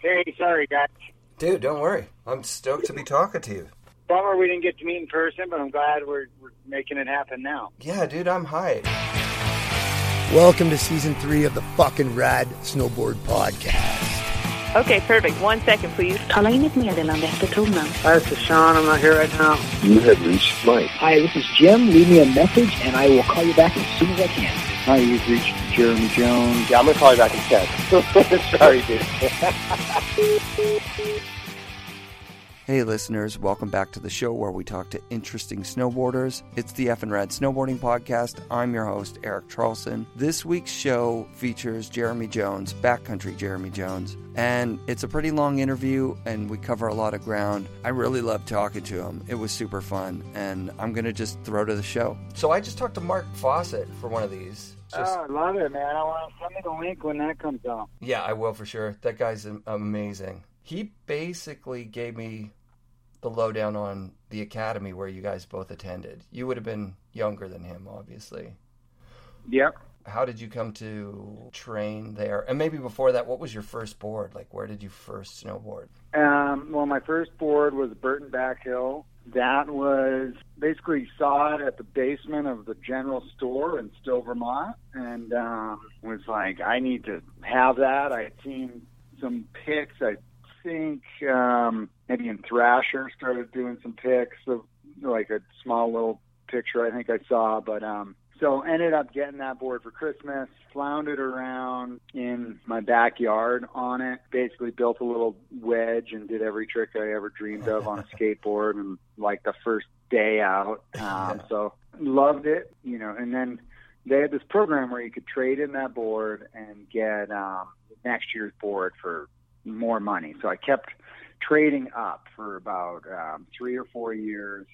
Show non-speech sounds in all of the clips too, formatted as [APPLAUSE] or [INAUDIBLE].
Hey, sorry, guys. Dude, don't worry. I'm stoked to be talking to you. Bummer we didn't get to meet in person, but I'm glad we're, we're making it happen now. Yeah, dude, I'm hyped. Welcome to season three of the fucking Rad Snowboard Podcast. Okay, perfect. One second, please. Tala in ett meddelande efter tonen. Hi, this is Sean. I'm not here right now. You have reached Mike. Hi, this is Jim. Leave me a message and I will call you back as soon as I can. Hi, you've reached Jeremy Jones. Yeah, I'm gonna call you back in ten. [LAUGHS] Sorry, dude. Hey, listeners, welcome back to the show where we talk to interesting snowboarders. It's the F and Rad Snowboarding Podcast. I'm your host, Eric Charlson. This week's show features Jeremy Jones, backcountry Jeremy Jones, and it's a pretty long interview and we cover a lot of ground. I really love talking to him. It was super fun, and I'm going to just throw to the show. So I just talked to Mark Fawcett for one of these. Just, Oh, I love it, man. I want to send me the link when that comes out. Yeah, I will for sure. That guy's amazing. He basically gave me the lowdown on the academy where you guys both attended. You would have been younger than him, obviously. Yep. How did you come to train there? And maybe before that, what was your first board? Like, where did you first snowboard? Um, well, my first board was Burton Backhill. That was basically saw it at the basement of the general store in Stowe, Vermont, and um, was like, I need to have that. I had seen some pics. I think um, maybe in Thrasher started doing some pics of like a small little picture. I think I saw, but um, so ended up getting that board for Christmas, floundered around in my backyard on it, basically built a little wedge and did every trick I ever dreamed of on a [LAUGHS] skateboard and like the first day out. Um, so loved it, you know, and then they had this program where you could trade in that board and get um, next year's board for more money. So I kept trading up for about um, three or four years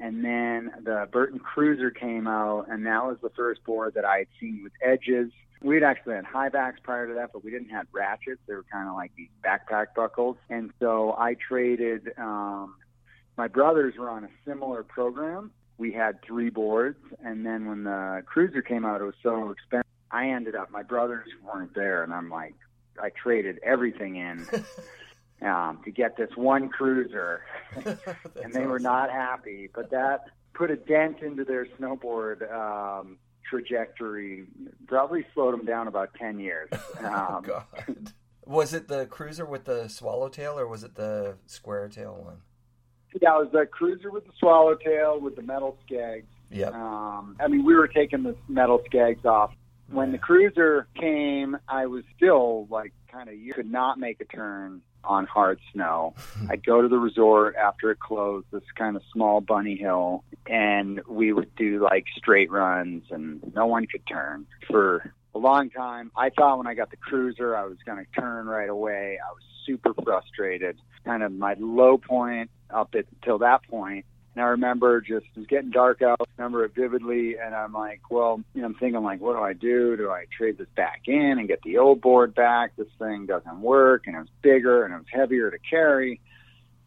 and then the Burton Cruiser came out, and that was the first board that I had seen with edges. We'd actually had high backs prior to that, but we didn't have ratchets. They were kind of like these backpack buckles. And so I traded. Um, my brothers were on a similar program. We had three boards, and then when the Cruiser came out, it was so expensive. I ended up. My brothers weren't there, and I'm like, I traded everything in. [LAUGHS] Um, to get this one cruiser, [LAUGHS] and they were not happy. But that put a dent into their snowboard um, trajectory. Probably slowed them down about ten years. [LAUGHS] Oh, Um, God. Was it the cruiser with the swallowtail or was it the square tail one? yeah, it was the cruiser with the swallowtail with the metal skegs. Yeah. Um, I mean, we were taking the metal skegs off. When the cruiser came, I was still like kind of you could not make a turn on hard snow. I'd go to the resort after it closed, this kind of small bunny hill, and we would do like straight runs, and no one could turn for a long time. I thought when I got the cruiser, I was going to turn right away. I was super frustrated. Kind of my low point up until that point. And I remember just it was getting dark out. I remember it vividly, and I'm like, well, you know, I'm thinking like, what do I do? Do I trade this back in and get the old board back? This thing doesn't work, and it was bigger and it was heavier to carry.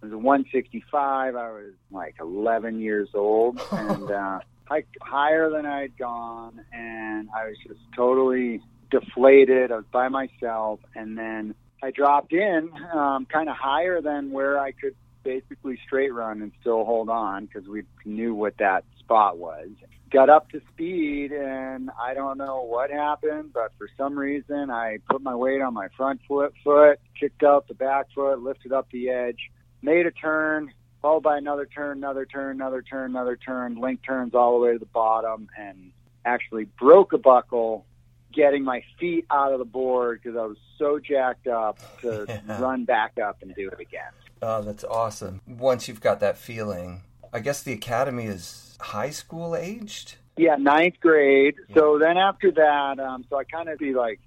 It was a 165. I was like 11 years old, [LAUGHS] and uh, hike higher than I'd gone, and I was just totally deflated. I was by myself, and then I dropped in um, kind of higher than where I could basically straight run and still hold on because we knew what that spot was. Got up to speed, and I don't know what happened, but for some reason I put my weight on my front foot, foot, kicked out the back foot, lifted up the edge, made a turn, followed by another turn, another turn, another turn, another turn, link turns all the way to the bottom, and actually broke a buckle getting my feet out of the board because I was so jacked up to [LAUGHS] run back up and do it again. Oh, that's awesome. Once you've got that feeling, I guess the academy is high school aged? Yeah, ninth grade. So then after that, um, so I kind of be like,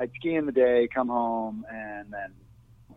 I'd ski in the day, come home, and then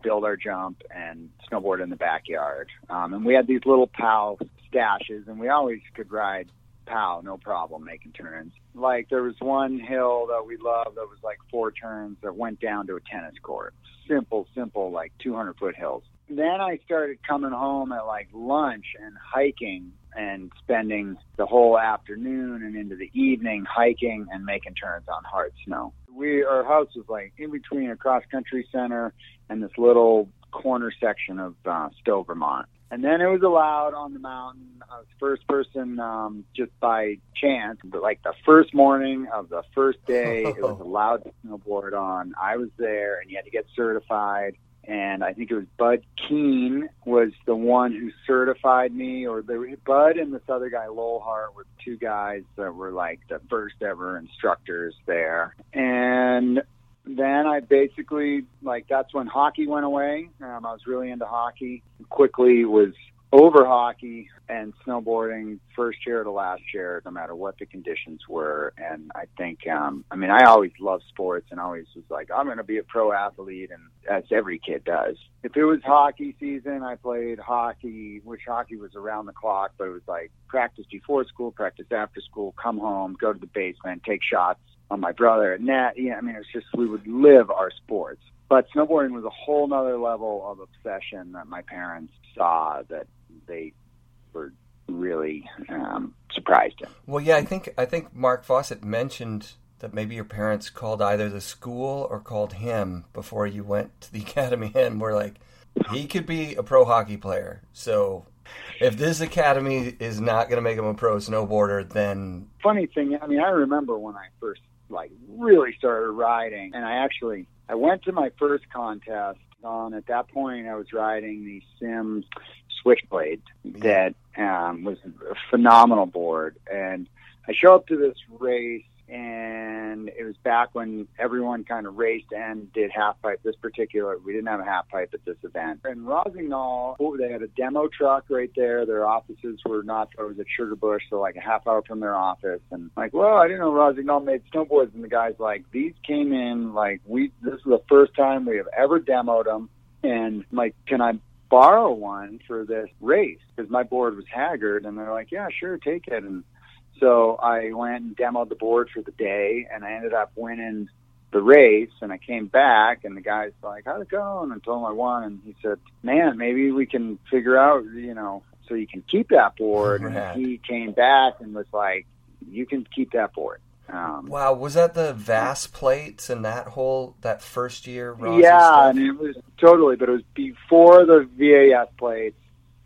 build our jump and snowboard in the backyard. Um, and we had these little POW stashes, and we always could ride POW, no problem, making turns. Like there was one hill that we loved that was like four turns that went down to a tennis court. Simple, simple, like 200 foot hills. Then I started coming home at like lunch and hiking and spending the whole afternoon and into the evening hiking and making turns on hard snow. we our house was like in between a cross country center and this little corner section of uh, Stowe, Vermont. And then it was allowed on the mountain. I was first person um, just by chance, but like the first morning of the first day, it was [LAUGHS] allowed to snowboard on. I was there, and you had to get certified. And I think it was Bud Keene was the one who certified me, or the Bud and this other guy Lowell Hart were two guys that were like the first ever instructors there. And then I basically like that's when hockey went away. Um, I was really into hockey. Quickly was over hockey and snowboarding first year to last year, no matter what the conditions were. And I think, um, I mean, I always loved sports and always was like, I'm going to be a pro athlete, and as every kid does. If it was hockey season, I played hockey, which hockey was around the clock, but it was like practice before school, practice after school, come home, go to the basement, take shots on my brother at net. Yeah, I mean, it was just we would live our sports. But snowboarding was a whole nother level of obsession that my parents saw that they were really um, surprised in. Well, yeah, I think I think Mark Fawcett mentioned that maybe your parents called either the school or called him before you went to the [LAUGHS] academy and were like, he could be a pro hockey player. So if this academy is not going to make him a pro snowboarder, then funny thing, I mean, I remember when I first like really started riding, and I actually I went to my first contest. On at that point, I was riding the Sims Switchblade that um, was a phenomenal board, and I show up to this race and it was back when everyone kind of raced and did half pipe. This particular, we didn't have a half pipe at this event. In Rossignol, oh, they had a demo truck right there. Their offices were not, it was at Sugarbush, so like a half hour from their office. And like, well, I didn't know Rossignol made snowboards. And the guy's like, these came in, like, we, this is the first time we have ever demoed them. And like, can I borrow one for this race? Because my board was haggard. And they're like, yeah, sure, take it. And so I went and demoed the board for the day, and I ended up winning the race. And I came back, and the guy's like, "How'd it go?" And I told him I won, and he said, "Man, maybe we can figure out, you know, so you can keep that board." And he came back and was like, "You can keep that board." Um, wow, was that the VAS plates and that whole that first year? Rossi yeah, stuff? and it was totally, but it was before the VAS plates.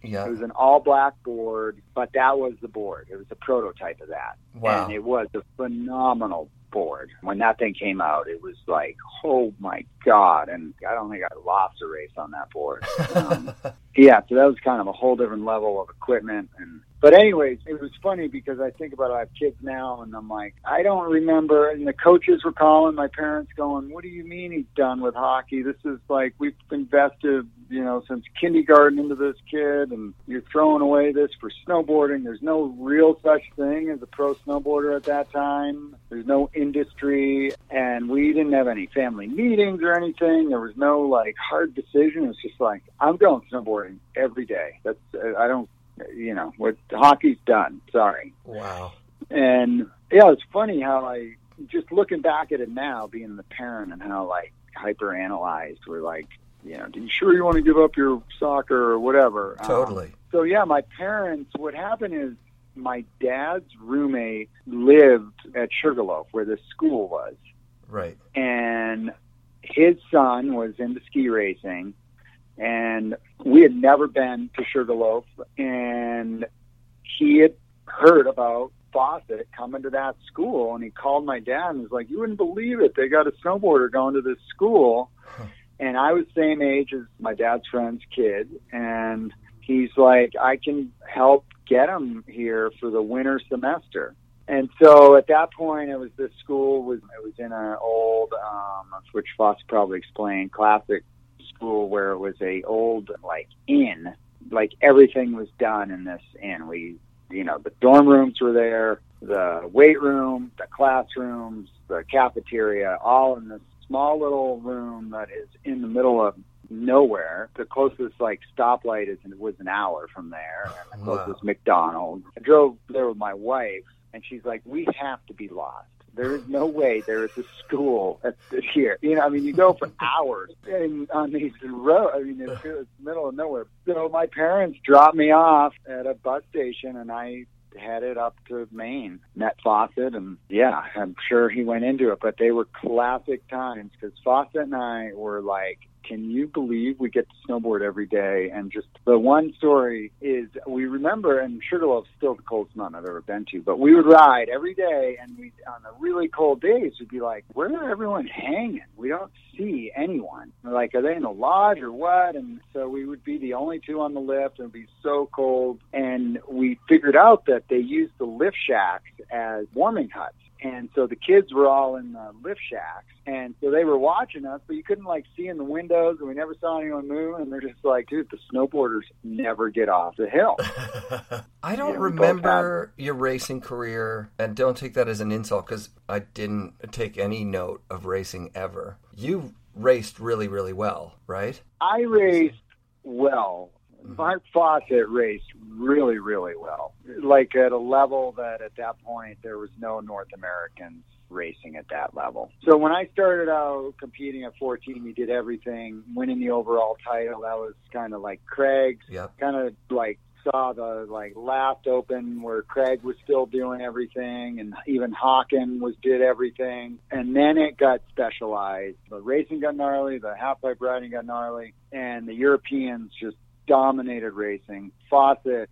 Yeah. It was an all black board, but that was the board. It was a prototype of that. Wow. And it was a phenomenal board. When that thing came out, it was like, oh my God. And I don't think I lost a race on that board. [LAUGHS] Um, yeah, so that was kind of a whole different level of equipment. And but anyways, it was funny because I think about it, I have kids now, and I'm like, I don't remember. And the coaches were calling my parents, going, "What do you mean he's done with hockey? This is like we've invested, you know, since kindergarten into this kid, and you're throwing away this for snowboarding. There's no real such thing as a pro snowboarder at that time. There's no industry, and we didn't have any family meetings or anything. There was no like hard decision. It was just like I'm going snowboarding every day. That's I don't you know, what hockey's done. Sorry. Wow. And yeah, it's funny how I just looking back at it now, being the parent, and how like hyper analyzed we're like, you know, are you sure you want to give up your soccer or whatever? Totally. Um, so yeah, my parents. What happened is my dad's roommate lived at Sugarloaf, where the school was, Right. and his son was into ski racing and we had never been to Sugarloaf and he had heard about Fawcett coming to that school and he called my dad and was like, You wouldn't believe it. They got a snowboarder going to this school and I was same age as my dad's friend's kid and he's like, I can help get him here for the winter semester. And so at that point, it was this school was it was in an old, um, which Foss probably explained, classic school where it was a old like inn. Like everything was done in this inn. We, you know, the dorm rooms were there, the weight room, the classrooms, the cafeteria, all in this small little room that is in the middle of nowhere. The closest like stoplight is was an hour from there, and the Wow. closest McDonald's. I drove there with my wife, and she's like, "We have to be lost." There is no way there is a school at, here. You know, I mean, you go for [LAUGHS] hours and on these roads. I mean, it's, it's middle of nowhere. So my parents dropped me off at a bus station, and I headed up to Maine, met Fawcett, and yeah, I'm sure he went into it. But they were classic times because Fawcett and I were like, can you believe we get to snowboard every day? And just the one story is we remember, and Sugarloaf's still the coldest mountain I've ever been to, but we would ride every day, and we on the really cold days, we'd be like, where are everyone hanging? We don't see anyone. We're like, are they in a lodge or what? And so we would be the only two on the lift, and it'd be so cold. And we figured out that they used the lift shacks as warming huts. And so the kids were all in the lift shacks, and so they were watching us, but you couldn't like see in the windows, and we never saw anyone move. And they're just like, "Dude, the snowboarders never get off the hill." [LAUGHS] I don't Yeah, remember your racing career, and don't take that as an insult because I didn't take any note of racing ever. You raced really, really well, right? I raced well. Mm-hmm. Mark Fawcett raced really, really well. Like at a level that at that point there was no North Americans racing at that level. So when I started out competing at 14, he did everything, winning the overall title. That was kind of like Craig's. Yep. Kind of like saw the like last open where Craig was still doing everything and even Hawken was did everything. And then it got specialized. The racing got gnarly, the half pipe riding got gnarly, and the Europeans just dominated racing. Fawcett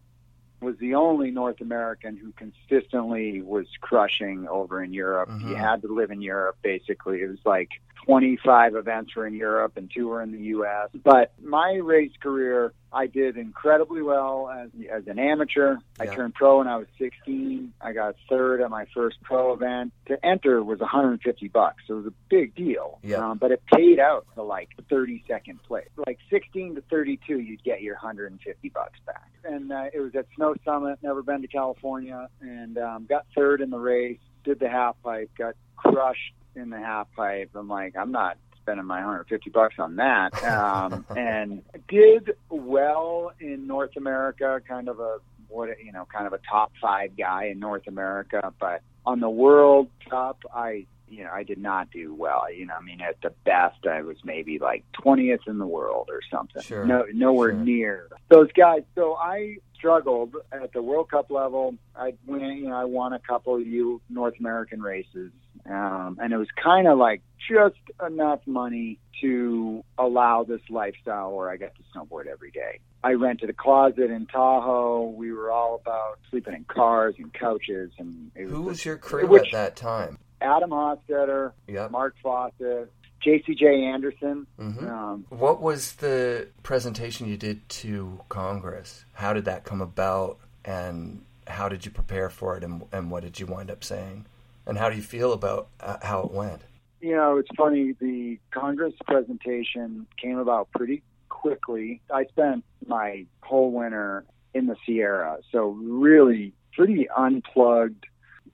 was the only North American who consistently was crushing over in Europe. Mhm. He had to live in Europe basically. It was like 25 events were in Europe and two were in the US. But my race career, I did incredibly well as as an amateur. I turned pro when I was 16. I got third at my first pro event. To enter was 150 bucks. So it was a big deal. Yeah. Um, but it paid out to like 32nd place. Like 16 to 32, you'd get your 150 bucks back. And uh, it was at Snow Summit. Never been to California, and um, got third in the race. Did the half pipe. Got crushed in the half pipe. I'm like, I'm not spending my 150 bucks on that. Um, [LAUGHS] and did well in North America, kind of a what you know, kind of a top five guy in North America. But on the World Cup, I you know I did not do well. You know, I mean, at the best, I was maybe like 20th in the world or something. Sure. No, nowhere Sure. near those guys. So I struggled at the World Cup level. I win, you know, I won a couple of you North American races, um, and it was kind of like just enough money to allow this lifestyle where I got to snowboard every day. I rented a closet in Tahoe. We were all about sleeping in cars and couches, and it Who was was your crew Which- at that time? Adam Hostetter, Yep. Mark Fawcett, JCJ Anderson. Mhm. Um, What was the presentation you did to Congress? How did that come about, and how did you prepare for it, and, and what did you wind up saying? And how do you feel about uh, how it went? you know, it's funny. The Congress presentation came about pretty quickly. I spent my whole winter in the Sierra, so really pretty unplugged.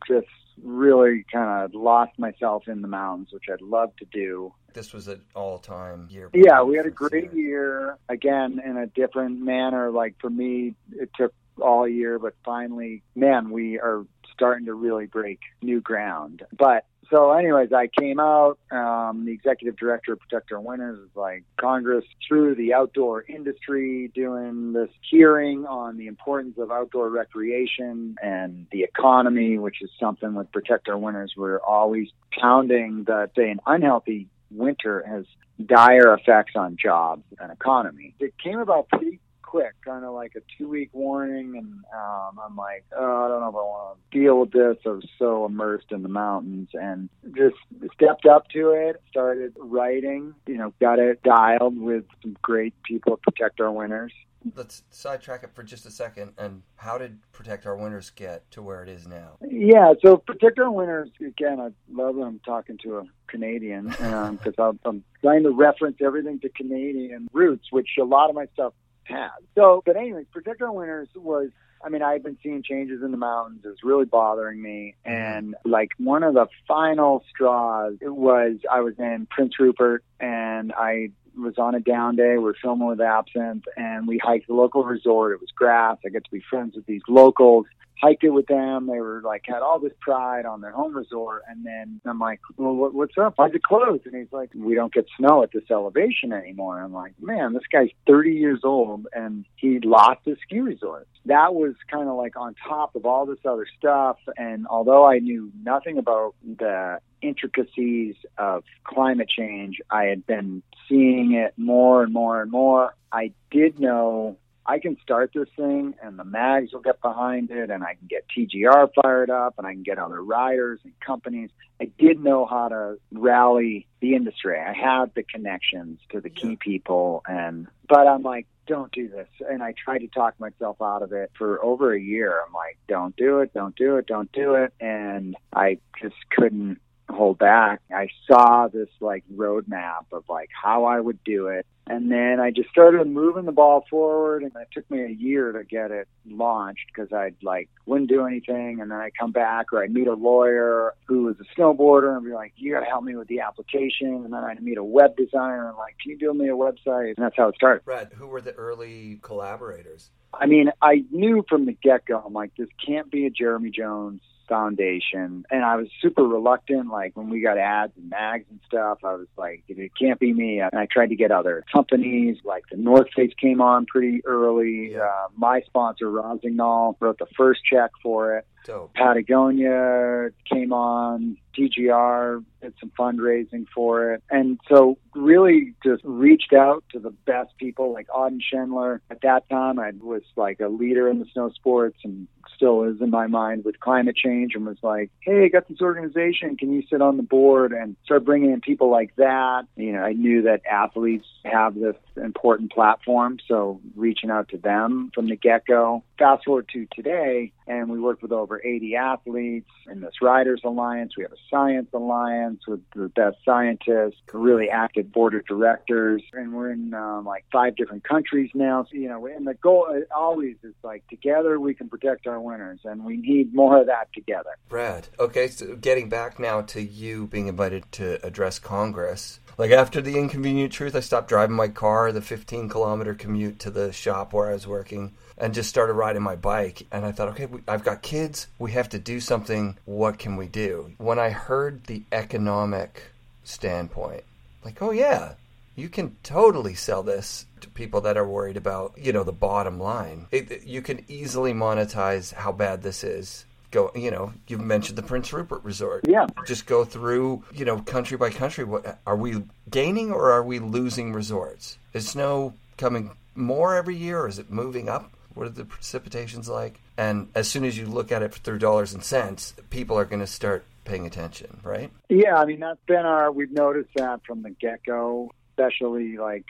Just really kind of lost myself in the mountains, which I'd love to do. This was an all-time year. Yeah, we had a great Sierra. year. Again, in a different manner. Like for me, it took all year, but finally, man, we are starting to really break new ground. But so, anyways, I came out. Um, the executive director of Protect Our Winters is like Congress through the outdoor industry doing this hearing on the importance of outdoor recreation and the economy, which is something with Protect Our Winters. We're always pounding that say an unhealthy winter has dire effects on jobs and economy. It came about pretty quick, kind of like a two week warning, and um, I'm like, oh, I don't know if I want to deal with this. I was so immersed in the mountains and just stepped up to it, started writing, you know, got it dialed with some great people at Protect Our Winters. Let's sidetrack it for just a second. And how did Protect Our Winters get to where it is now? Yeah, so Protect Our Winters, again, I love that I'm talking to a Canadian because I'm, I'm trying to reference everything to Canadian roots, which a lot of my stuff has. So, but anyways, Our Winters was, I mean, I've been seeing changes in the mountains. It was really bothering me. And like one of the final straws it was I was in Prince Rupert and I was on a down day. We're filming with Absinthe and we hiked the local resort. It was grass. I got to be friends with these locals hiked it with them. They were like had all this pride on their home resort, and then I'm like, well, what, what's up? Why's it closed? And he's like, we don't get snow at this elevation anymore. I'm like, man, this guy's 30 years old and he lost his ski resort. That was kind of like on top of all this other stuff. And although I knew nothing about the intricacies of climate change, I had been seeing it more and more and more. I did know I can start this thing and the mags will get behind it and I can get TGR fired up and I can get other riders and companies. I did know how to rally the industry. I had the connections to the key people and but I'm like, don't do this. And I tried to talk myself out of it for over a year. I'm like, don't do it, don't do it, don't do it. And I just couldn't hold back. I saw this like roadmap of like how I would do it. And then I just started moving the ball forward and it took me a year to get it launched because I'd like wouldn't do anything and then I'd come back or I'd meet a lawyer who was a snowboarder and be like, You gotta help me with the application and then I'd meet a web designer and like, Can you build me a website? And that's how it started. Brad, who were the early collaborators? I mean, I knew from the get go, I'm like, this can't be a Jeremy Jones foundation. And I was super reluctant like when we got ads and mags and stuff I was like it can't be me and I tried to get other companies like the North Face came on pretty early. Uh, my sponsor Rossignol wrote the first check for it Dope. Patagonia came on, TGR did some fundraising for it. And so really just reached out to the best people like Auden Schendler. At that time, I was like a leader in the snow sports and still is in my mind with climate change and was like, hey, I got this organization. Can you sit on the board and start bringing in people like that? You know, I knew that athletes have this important platform. So reaching out to them from the get go. Fast forward to today, and we work with over 80 athletes in this Riders Alliance. We have a Science Alliance with the best scientists, really active board of directors, and we're in um, like five different countries now. So, you know, and the goal always is like together we can protect our winters, and we need more of that together. Brad, okay, so getting back now to you being invited to address Congress. Like after the inconvenient truth, I stopped driving my car, the 15 kilometer commute to the shop where I was working, and just started riding my bike. And I thought, okay, we, I've got kids. We have to do something. What can we do? When I heard the economic standpoint, like, oh yeah, you can totally sell this to people that are worried about, you know, the bottom line. It, you can easily monetize how bad this is go you know you've mentioned the prince rupert resort Yeah. just go through you know country by country what are we gaining or are we losing resorts is snow coming more every year or is it moving up what are the precipitations like and as soon as you look at it through dollars and cents people are going to start paying attention right Yeah, I mean that's been our. We've noticed that from the get go, especially like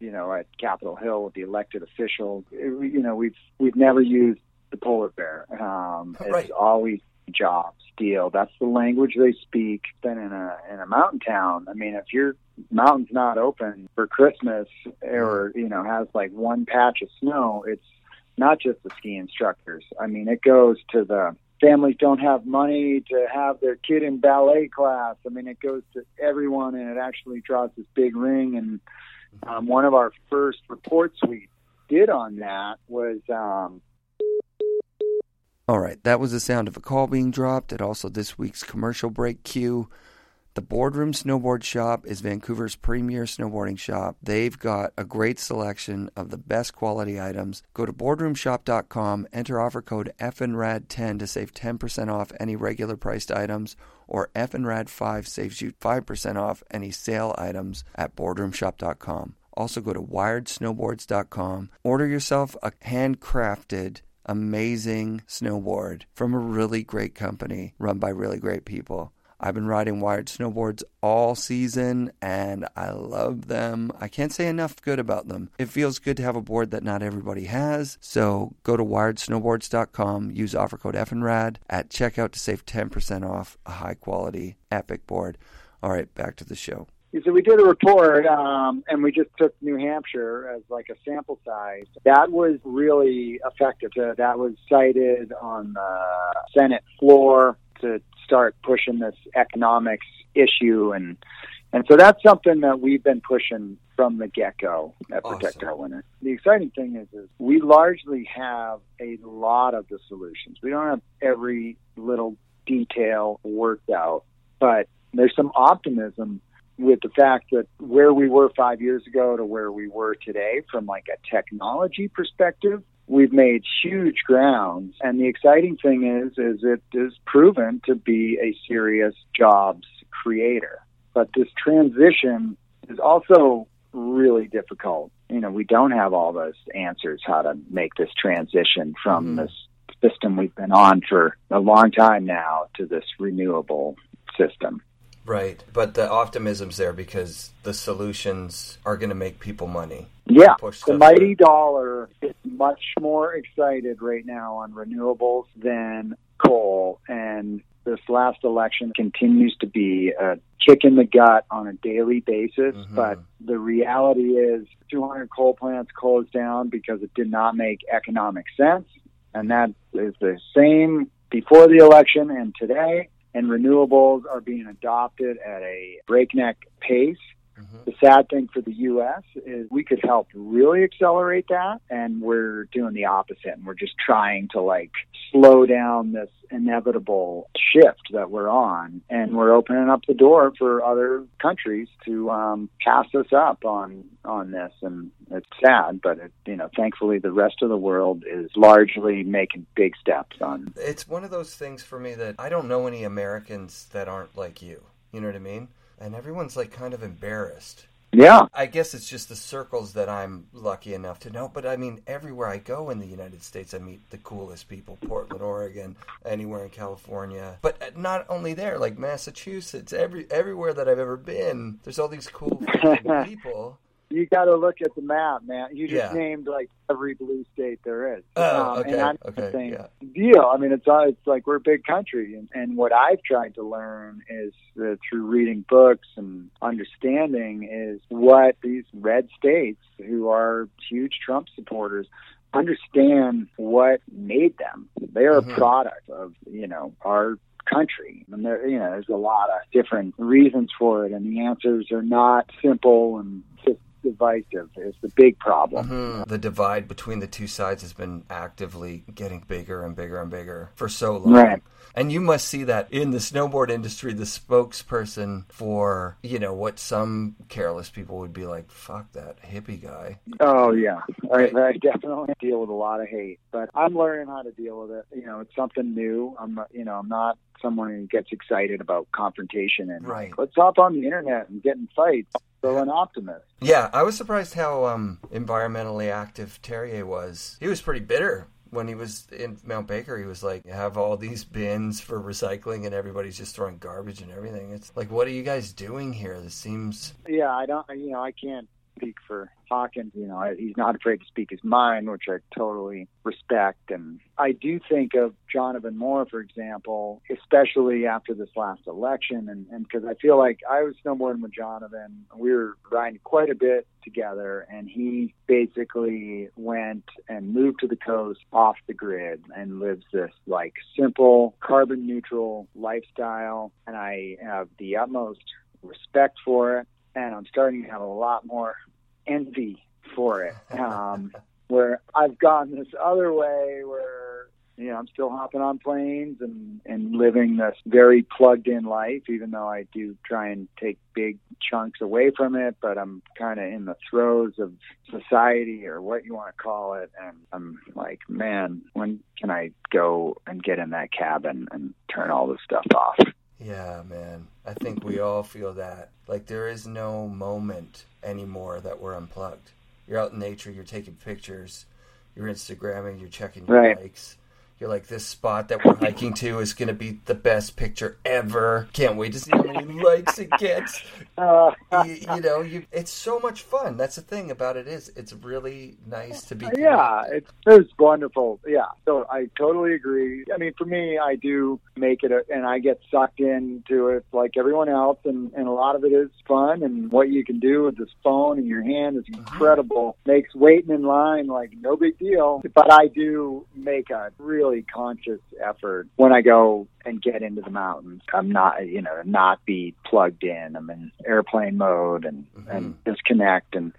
you know at Capitol Hill with the elected officials. It- you know, we've we've never used the polar bear. Um, it's always job deal. That's the language they speak. Then in a in a mountain town, I mean, if your mountain's not open for Christmas or you know has like one patch of snow, it's not just the ski instructors. I mean, it goes to the families don't have money to have their kid in ballet class. I mean, it goes to everyone, and it actually draws this big ring. And um, one of our first reports we did on that was um, All right, that was the sound of a call being dropped and also this week's commercial break cue. The Boardroom Snowboard Shop is Vancouver's premier snowboarding shop. They've got a great selection of the best quality items. Go to boardroomshop.com, enter offer code FNRAD10 to save 10% off any regular priced items, or FNRAD5 saves you 5% off any sale items at boardroomshop.com. Also go to wiredsnowboards.com, order yourself a handcrafted amazing snowboard from a really great company run by really great people. I've been riding wired snowboards all season and I love them. I can't say enough good about them. It feels good to have a board that not everybody has. So go to wiredsnowboards.com, use offer code FNRAD at checkout to save 10% off a high quality epic board. All right, back to the show. So we did a report, um, and we just took New Hampshire as like a sample size. That was really effective. That was cited on the Senate floor to start pushing this economics issue and And so that's something that we've been pushing from the get go at Awesome. Protect Our Winter. The exciting thing is, is we largely have a lot of the solutions. We don't have every little detail worked out, but there's some optimism with the fact that where we were five years ago to where we were today from like a technology perspective, we've made huge grounds. And the exciting thing is, is it is proven to be a serious jobs creator. But this transition is also really difficult. You know, we don't have all those answers how to make this transition from Mhm. this system we've been on for a long time now to this renewable system. Right. But the optimism's there because the solutions are going to make people money. Yeah, the mighty dollar is much more excited right now on renewables than coal. And this last election continues to be a kick in the gut on a daily basis. Mhm. But the reality is 200 coal plants closed down because it did not make economic sense. And that is the same before the election and today. And renewables are being adopted at a breakneck pace. Mhm. The sad thing for the U.S. is we could help really accelerate that, and we're doing the opposite. And we're just trying to like slow down this inevitable shift that we're on, and we're opening up the door for other countries to um, pass us up on on this. And it's sad, but it, you know, thankfully, the rest of the world is largely making big steps on. It's one of those things for me that I don't know any Americans that aren't like you. You know what I mean? And everyone's like kind of embarrassed. Yeah, I guess it's just the circles that I'm lucky enough to know. But I mean, everywhere I go in the United States, I meet the coolest people. Portland, Oregon, anywhere in California. But uh, not only there, like Massachusetts, every everywhere that I've ever been, there's all these cool [LAUGHS] people. You got to look at the map, man. You just Yeah. named like every blue state there is. Oh, Um, okay, And I'm okay, saying yeah. deal. I mean, it's uh, it's like we're a big country, and, and what I've tried to learn is that through reading books and understanding is what these red states who are huge Trump supporters understand what made them. They are Mhm. a product of you know our country and there you know there's a lot of different reasons for it and the answers are not simple and just divisive is the big problem Mhm. The divide between the two sides has been actively getting bigger and bigger and bigger for so long. Right. And you must see that in the snowboard industry, the spokesperson for, you know, what some careless people would be like, fuck that hippie guy. Oh yeah, I, I definitely deal with a lot of hate, but I'm learning how to deal with it. You know, it's something new. I'm, you know, I'm not someone who gets excited about confrontation and Right. like, let's hop on the internet and get in fights. So an optimist. Yeah, I was surprised how um, environmentally active Terje was. He was pretty bitter when he was in Mount Baker. He was like, have all these bins for recycling and everybody's just throwing garbage and everything. It's like, what are you guys doing here? This seems. Yeah, I don't. You know, I can't speak for Hawkins. You know, he's not afraid to speak his mind, which I totally respect. And I do think of Jonaven Moore, for example, especially after this last election, and because I feel like I was snowboarding with Jonaven, we were riding quite a bit together, and he basically went and moved to the coast off the grid and lives this like simple carbon neutral lifestyle, and I have the utmost respect for it and I'm starting to have a lot more envy for it. Um, [LAUGHS] where I've gone this other way, where you know I'm still hopping on planes and and living this very plugged in life, even though I do try and take big chunks away from it. But I'm kind of in the throes of society or what you want to call it, and I'm like, man, when can I go and get in that cabin and turn all this stuff off? Yeah, man. I think we all feel that. Like, there is no moment anymore that we're unplugged. You're out in nature, you're taking pictures, you're Instagramming, you're checking your Right. likes. You're like, this spot that we're hiking to is going to be the best picture ever. Can't wait to see how many likes it gets. Uh, you, you know, you, it's so much fun. That's the thing about it is it's really nice to be. Yeah, it's it's wonderful. Yeah, so I totally agree. I mean, for me, I do make it, a, and I get sucked into it like everyone else, and and a lot of it is fun, and what you can do with this phone in your hand is incredible. Makes waiting in line like no big deal. But I do make a really really conscious effort when I go and get into the mountains. I'm not, you know, not be plugged in. I'm in airplane mode and mm-hmm. and disconnect and.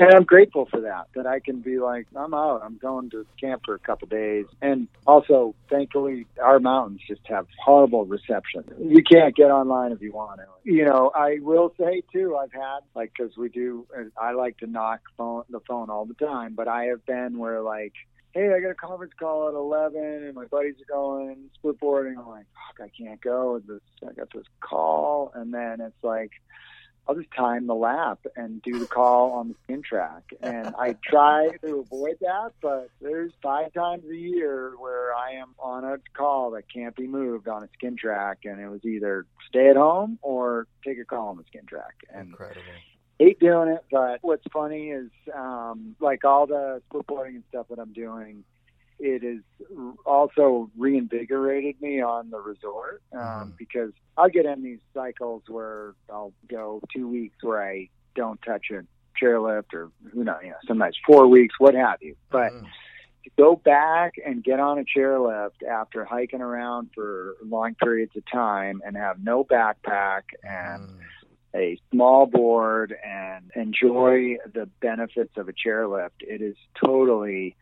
And I'm grateful for that, that I can be like, I'm out. I'm going to camp for a couple of days. And also, thankfully, our mountains just have horrible reception. You can't get online if you want to. You know, I will say too, I've had, like, because we do, I like to knock phone, the phone all the time, but I have been where, like, hey, I got a conference call at 11 and my buddies are going split boarding. I'm like, fuck, I can't go. I got this call. And then it's like, I'll just time the lap and do the call on the skin track. And I try to avoid that, but there's five times a year where I am on a call that can't be moved on a skin track, and it was either stay at home or take a call on the skin track. And Incredible. Hate doing it, but what's funny is um, like all the split and stuff that I'm doing, it has also reinvigorated me on the resort um, Mhm. because I'll get in these cycles where I'll go two weeks where I don't touch a chairlift or who knows, you know, sometimes four weeks, what have you. But Mhm. to go back and get on a chairlift after hiking around for long periods of time and have no backpack and Mm. A small board and enjoy the benefits of a chairlift, it has totally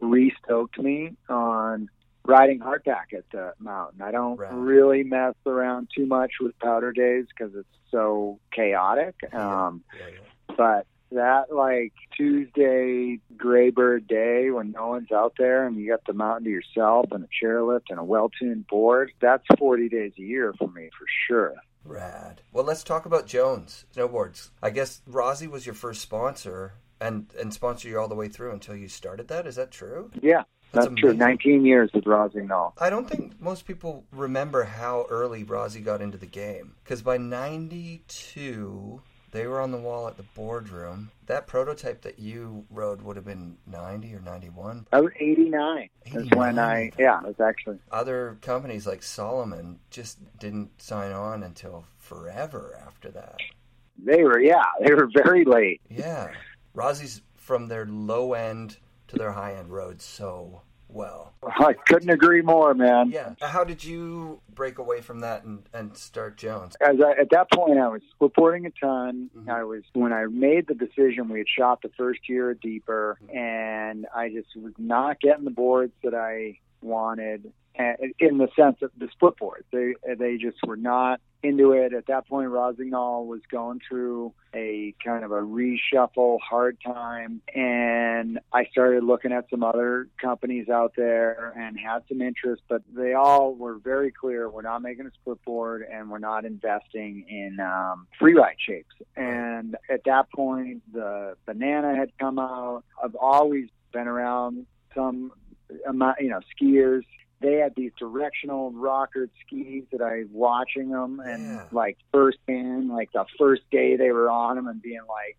restoked me on riding hardpack at the mountain. I don't Right. really mess around too much with powder days because it's so chaotic. Yeah. Um, Yeah, yeah. but that like Tuesday Graybird day when no one's out there and you got the mountain to yourself and a chairlift and a well-tuned board, that's 40 days a year for me for sure. Rad. Well, let's talk about Jones Snowboards. I guess Rossi was your first sponsor and and sponsored you all the way through until you started that. Is that true? Yeah, That's that's, true. 19 years with Rossignol. I don't think most people remember how early Rossi got into the game because by '92 they were on the wall at the boardroom. That prototype that you rode would have been 90 or 91. I was 89. That's when I, 89. yeah, it was actually. Other companies like Salomon just didn't sign on until forever after that. They were, yeah, they were very late. Yeah. Rossi's from their low end to their high end rode so well. I couldn't agree more, man. Yeah. How did you break away from that and, and start Jones? As I, at that point, I was reporting a ton. Mhm. I was when I made the decision. We had shot the first year at Deeper, and I just was not getting the boards that I wanted. In the sense of the split boards, they they just were not into it. At that point, Rossignol was going through a kind of a reshuffle, hard time, and I started looking at some other companies out there and had some interest, but they all were very clear: we're not making a split board, and we're not investing in um, free ride shapes. And at that point, the banana had come out. I've always been around some you know, skiers they had these directional rocker skis that I was watching them and Yeah. like firsthand, like the first day they were on them and being like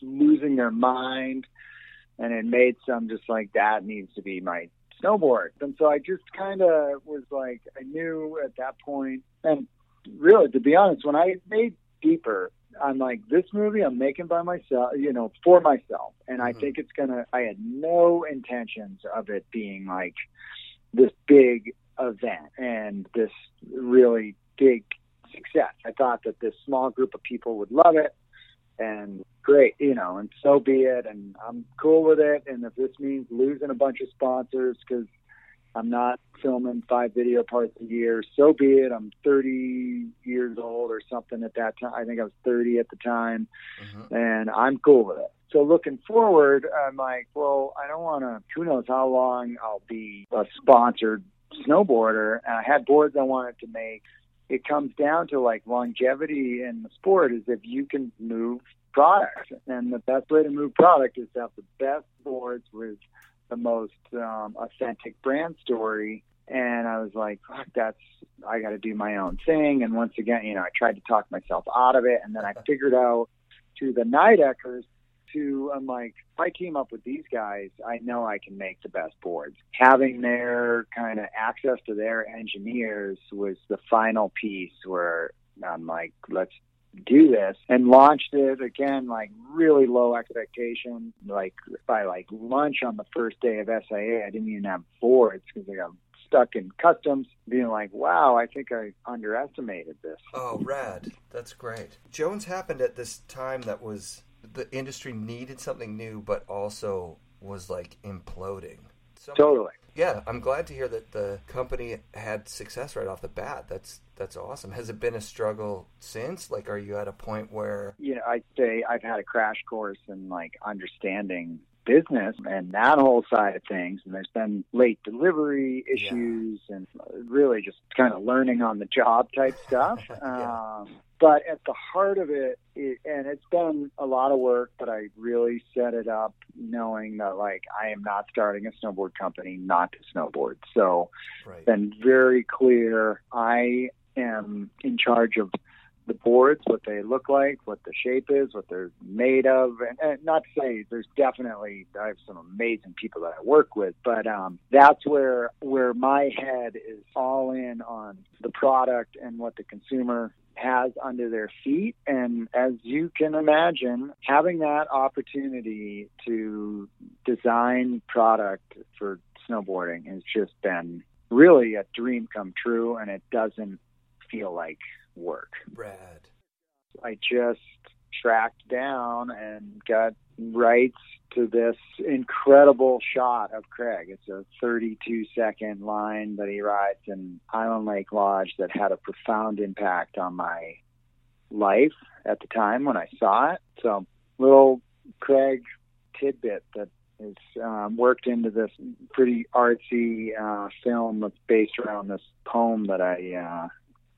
losing their mind. And it made some just like that needs to be my snowboard. And so I just kind of was like, I knew at that point, and really, to be honest, when I made Deeper, I'm like, this movie I'm making by myself, you know, for myself. And I Mhm. think it's going to, I had no intentions of it being like, this big event and this really big success. I thought that this small group of people would love it and great, you know, and so be it. And I'm cool with it. And if this means losing a bunch of sponsors because I'm not filming five video parts a year, so be it. I'm 30 years old or something at that time. I think I was 30 at the time hmm and I'm cool with it. So looking forward, I'm like, well, I don't want to. Who knows how long I'll be a sponsored snowboarder? And I had boards I wanted to make. It comes down to like longevity in the sport is if you can move product, and the best way to move product is to have the best boards with the most um, authentic brand story. And I was like, fuck, that's I got to do my own thing. And once again, you know, I tried to talk myself out of it, and then I figured out to the Nideckers to I'm like, if I team up with these guys, I know I can make the best boards. Having their kind of access to their engineers was the final piece where I'm like, let's do this and launched it again like really low expectations like by like lunch on the first day of SIA I didn't even have boards because I got stuck in customs, being like, wow, I think I underestimated this. Oh, rad. That's great. Jones happened at this time that was the industry needed something new, but also was like imploding. Some- Totally. Yeah, I'm glad to hear that the company had success right off the bat. That's that's awesome. Has it been a struggle since? Like, are you at a point where? you know, I'd say I've had a crash course in like understanding business and that whole side of things. And there's been late delivery issues and really just kind of learning on the job type stuff. [LAUGHS] Yeah. um, but at the heart of it, it, and it's been a lot of work, but I really set it up knowing that like I am not starting a snowboard company not to snowboard. So Right. been very clear. I am in charge of the boards, what they look like, what the shape is, what they're made of, and, and not to say there's definitely I have some amazing people that I work with, but um, that's where where my head is all in on the product and what the consumer has under their feet. And as you can imagine, having that opportunity to design product for snowboarding has just been really a dream come true, and it doesn't feel like work. Rad. I just tracked down and got rights to this incredible shot of Craig. It's a 32 second line that he rides in Island Lake Lodge that had a profound impact on my life at the time when I saw it. So, little Craig tidbit that is um, worked into this pretty artsy uh, film that's based around this poem that I uh,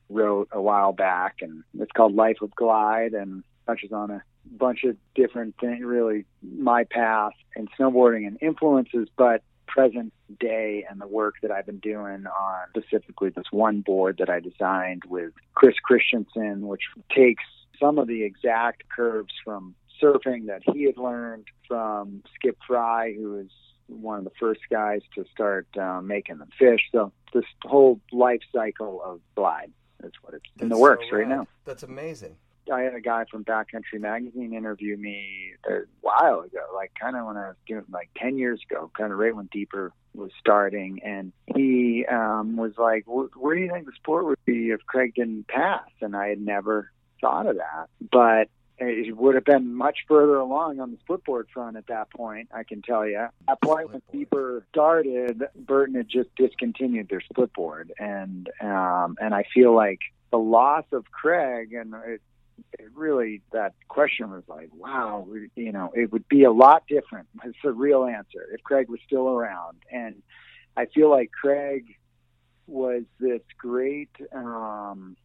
wrote a while back, and it's called Life of Glide, and touches on a bunch of different things, really my path and snowboarding and influences, but present day and the work that I've been doing on specifically this one board that I designed with Chris Christenson, which takes some of the exact curves from surfing that he had learned from Skip Frye, who is one of the first guys to start uh, making the fish. So this whole life cycle of glide is what it's in the works so right now. That's amazing. I had a guy from Backcountry Magazine interview me a while ago, like kind of when I was doing like 10 years ago, kind of right when Deeper was starting. And he um, was like, Where do you think the sport would be if Craig didn't pass? And I had never thought of that. But it would have been much further along on the splitboard front at that point, I can tell you. At point when Deeper started, Burton had just discontinued their splitboard. And, um, and I feel like the loss of Craig and it really that question was like, wow, you know, it would be a lot different. It's the real answer if Craig was still around. And I feel like Craig was this great um,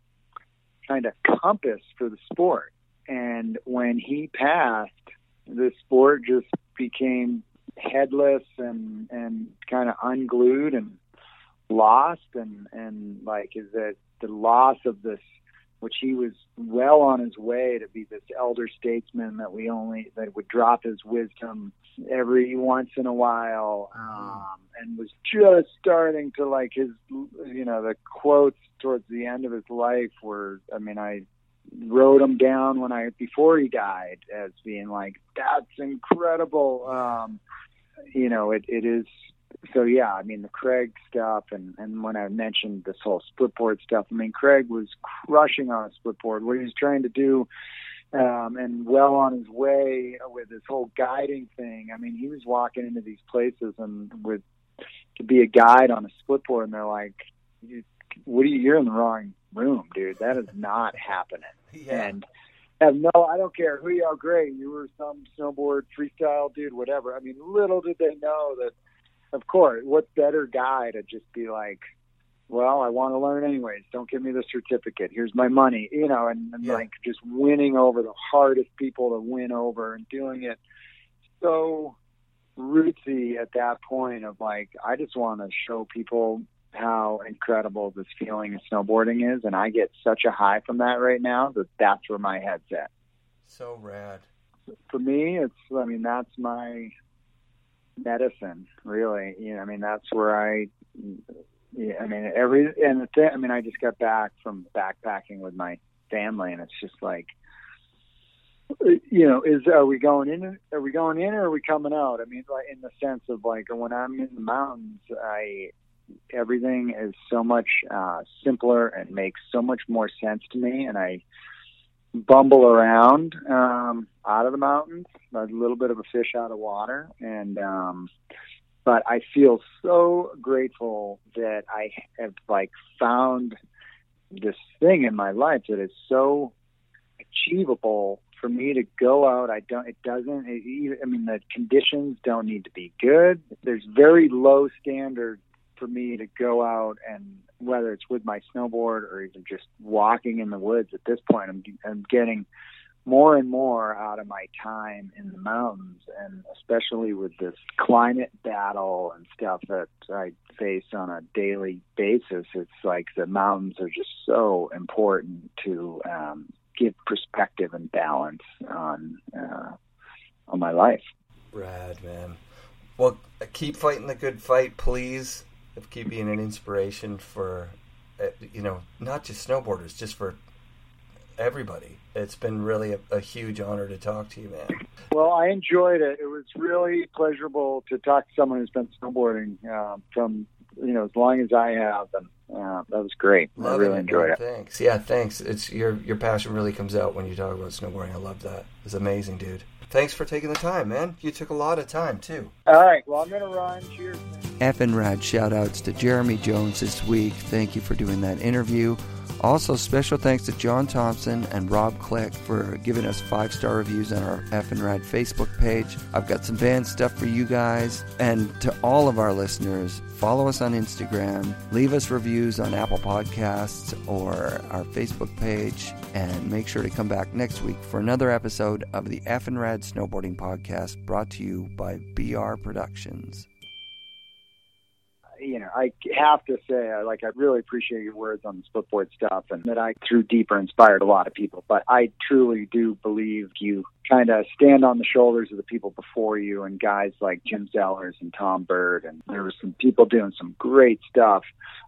kind of compass for the sport. And when he passed, the sport just became headless and and kind of unglued and lost and and like is that the loss of this which he was well on his way to be this elder statesman that we only that would drop his wisdom every once in a while um and was just starting to like his you know the quotes towards the end of his life were i mean i wrote them down when i before he died as being like that's incredible um you know it it is so yeah, I mean the Craig stuff, and and when I mentioned this whole splitboard stuff, I mean Craig was crushing on a splitboard. What he was trying to do, um, and well on his way with his whole guiding thing. I mean, he was walking into these places and with to be a guide on a splitboard, and they're like, "What are you? You're in the wrong room, dude. That is not happening." [LAUGHS] Yeah. And have no, I don't care who you are. Great, you were some snowboard freestyle dude, whatever. I mean, little did they know that of course, what better guy to just be like, well, I want to learn anyways. Don't give me the certificate. Here's my money, you know, and, and Yeah. like just winning over the hardest people to win over and doing it so rootsy at that point of like, I just want to show people how incredible this feeling of snowboarding is. And I get such a high from that right now that that's where my head's at. So rad. For me, it's, I mean, that's my, medicine really. You know i mean that's where i yeah, i mean every and the thing i mean i just got back from backpacking with my family and it's just like you know is are we going in are we going in or are we coming out? I mean like in the sense of like when i'm in the mountains i everything is so much uh, simpler and makes so much more sense to me, and I bumble around um, out of the mountains, a little bit of a fish out of water, and um, but I feel so grateful that I have like found this thing in my life that is so achievable for me to go out. I don't. It doesn't. It, I mean, the conditions don't need to be good. There's very low standard for me to go out and whether it's with my snowboard or even just walking in the woods. At this point, I'm I'm getting more and more out of my time in the mountains and especially with this climate battle and stuff that I face on a daily basis it's like the mountains are just so important to um give perspective and balance on uh on my life rad man well keep fighting the good fight please keep being an inspiration for uh, you know not just snowboarders just for everybody. It's been really a, a, huge honor to talk to you, man. Well, I enjoyed it. It was really pleasurable to talk to someone who's been snowboarding uh, from you know as long as I have, and uh, that was great. I really it, enjoyed man. it. Thanks. Yeah, thanks. It's your your passion really comes out when you talk about snowboarding. I love that. It's amazing, dude. Thanks for taking the time, man. You took a lot of time too. All right. Well, I'm gonna run. Cheers. F and rad shout outs to Jeremy Jones this week. Thank you for doing that interview. Also, special thanks to John Thompson and Rob Click for giving us five star reviews on our F and Rad Facebook page. I've got some band stuff for you guys. And to all of our listeners, follow us on Instagram, leave us reviews on Apple Podcasts or our Facebook page, and make sure to come back next week for another episode of the F and Rad Snowboarding Podcast brought to you by BR Productions you know, I have to say, I like, I really appreciate your words on the splitboard stuff, and that I, through deeper, inspired a lot of people. But I truly do believe you kind of stand on the shoulders of the people before you, and guys like Jim Zellers and Tom Burt, and there were some people doing some great stuff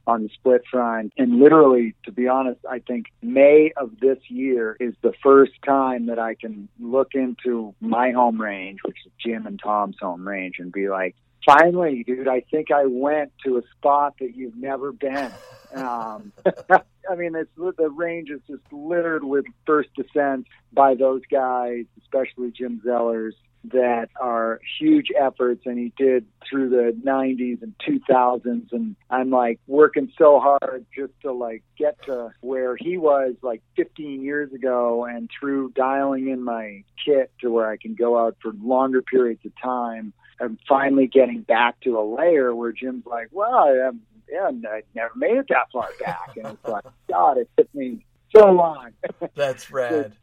on the split front. And literally, to be honest, I think May of this year is the first time that I can look into my home range, which is Jim and Tom's home range, and be like, finally, dude, I think I went to a spot that you've never been. Um, [LAUGHS] I mean, it's the range is just littered with first descents by those guys, especially Jim Zellers, that are huge efforts. And he did through the 90s and 2000s. And I'm like working so hard just to like get to where he was like 15 years ago, and through dialing in my kit to where I can go out for longer periods of time I'm finally getting back to a layer where Jim's like, well, I'm, um, yeah, I never made it that far back. And it's like, [LAUGHS] God, it took me so long. That's [LAUGHS] rad.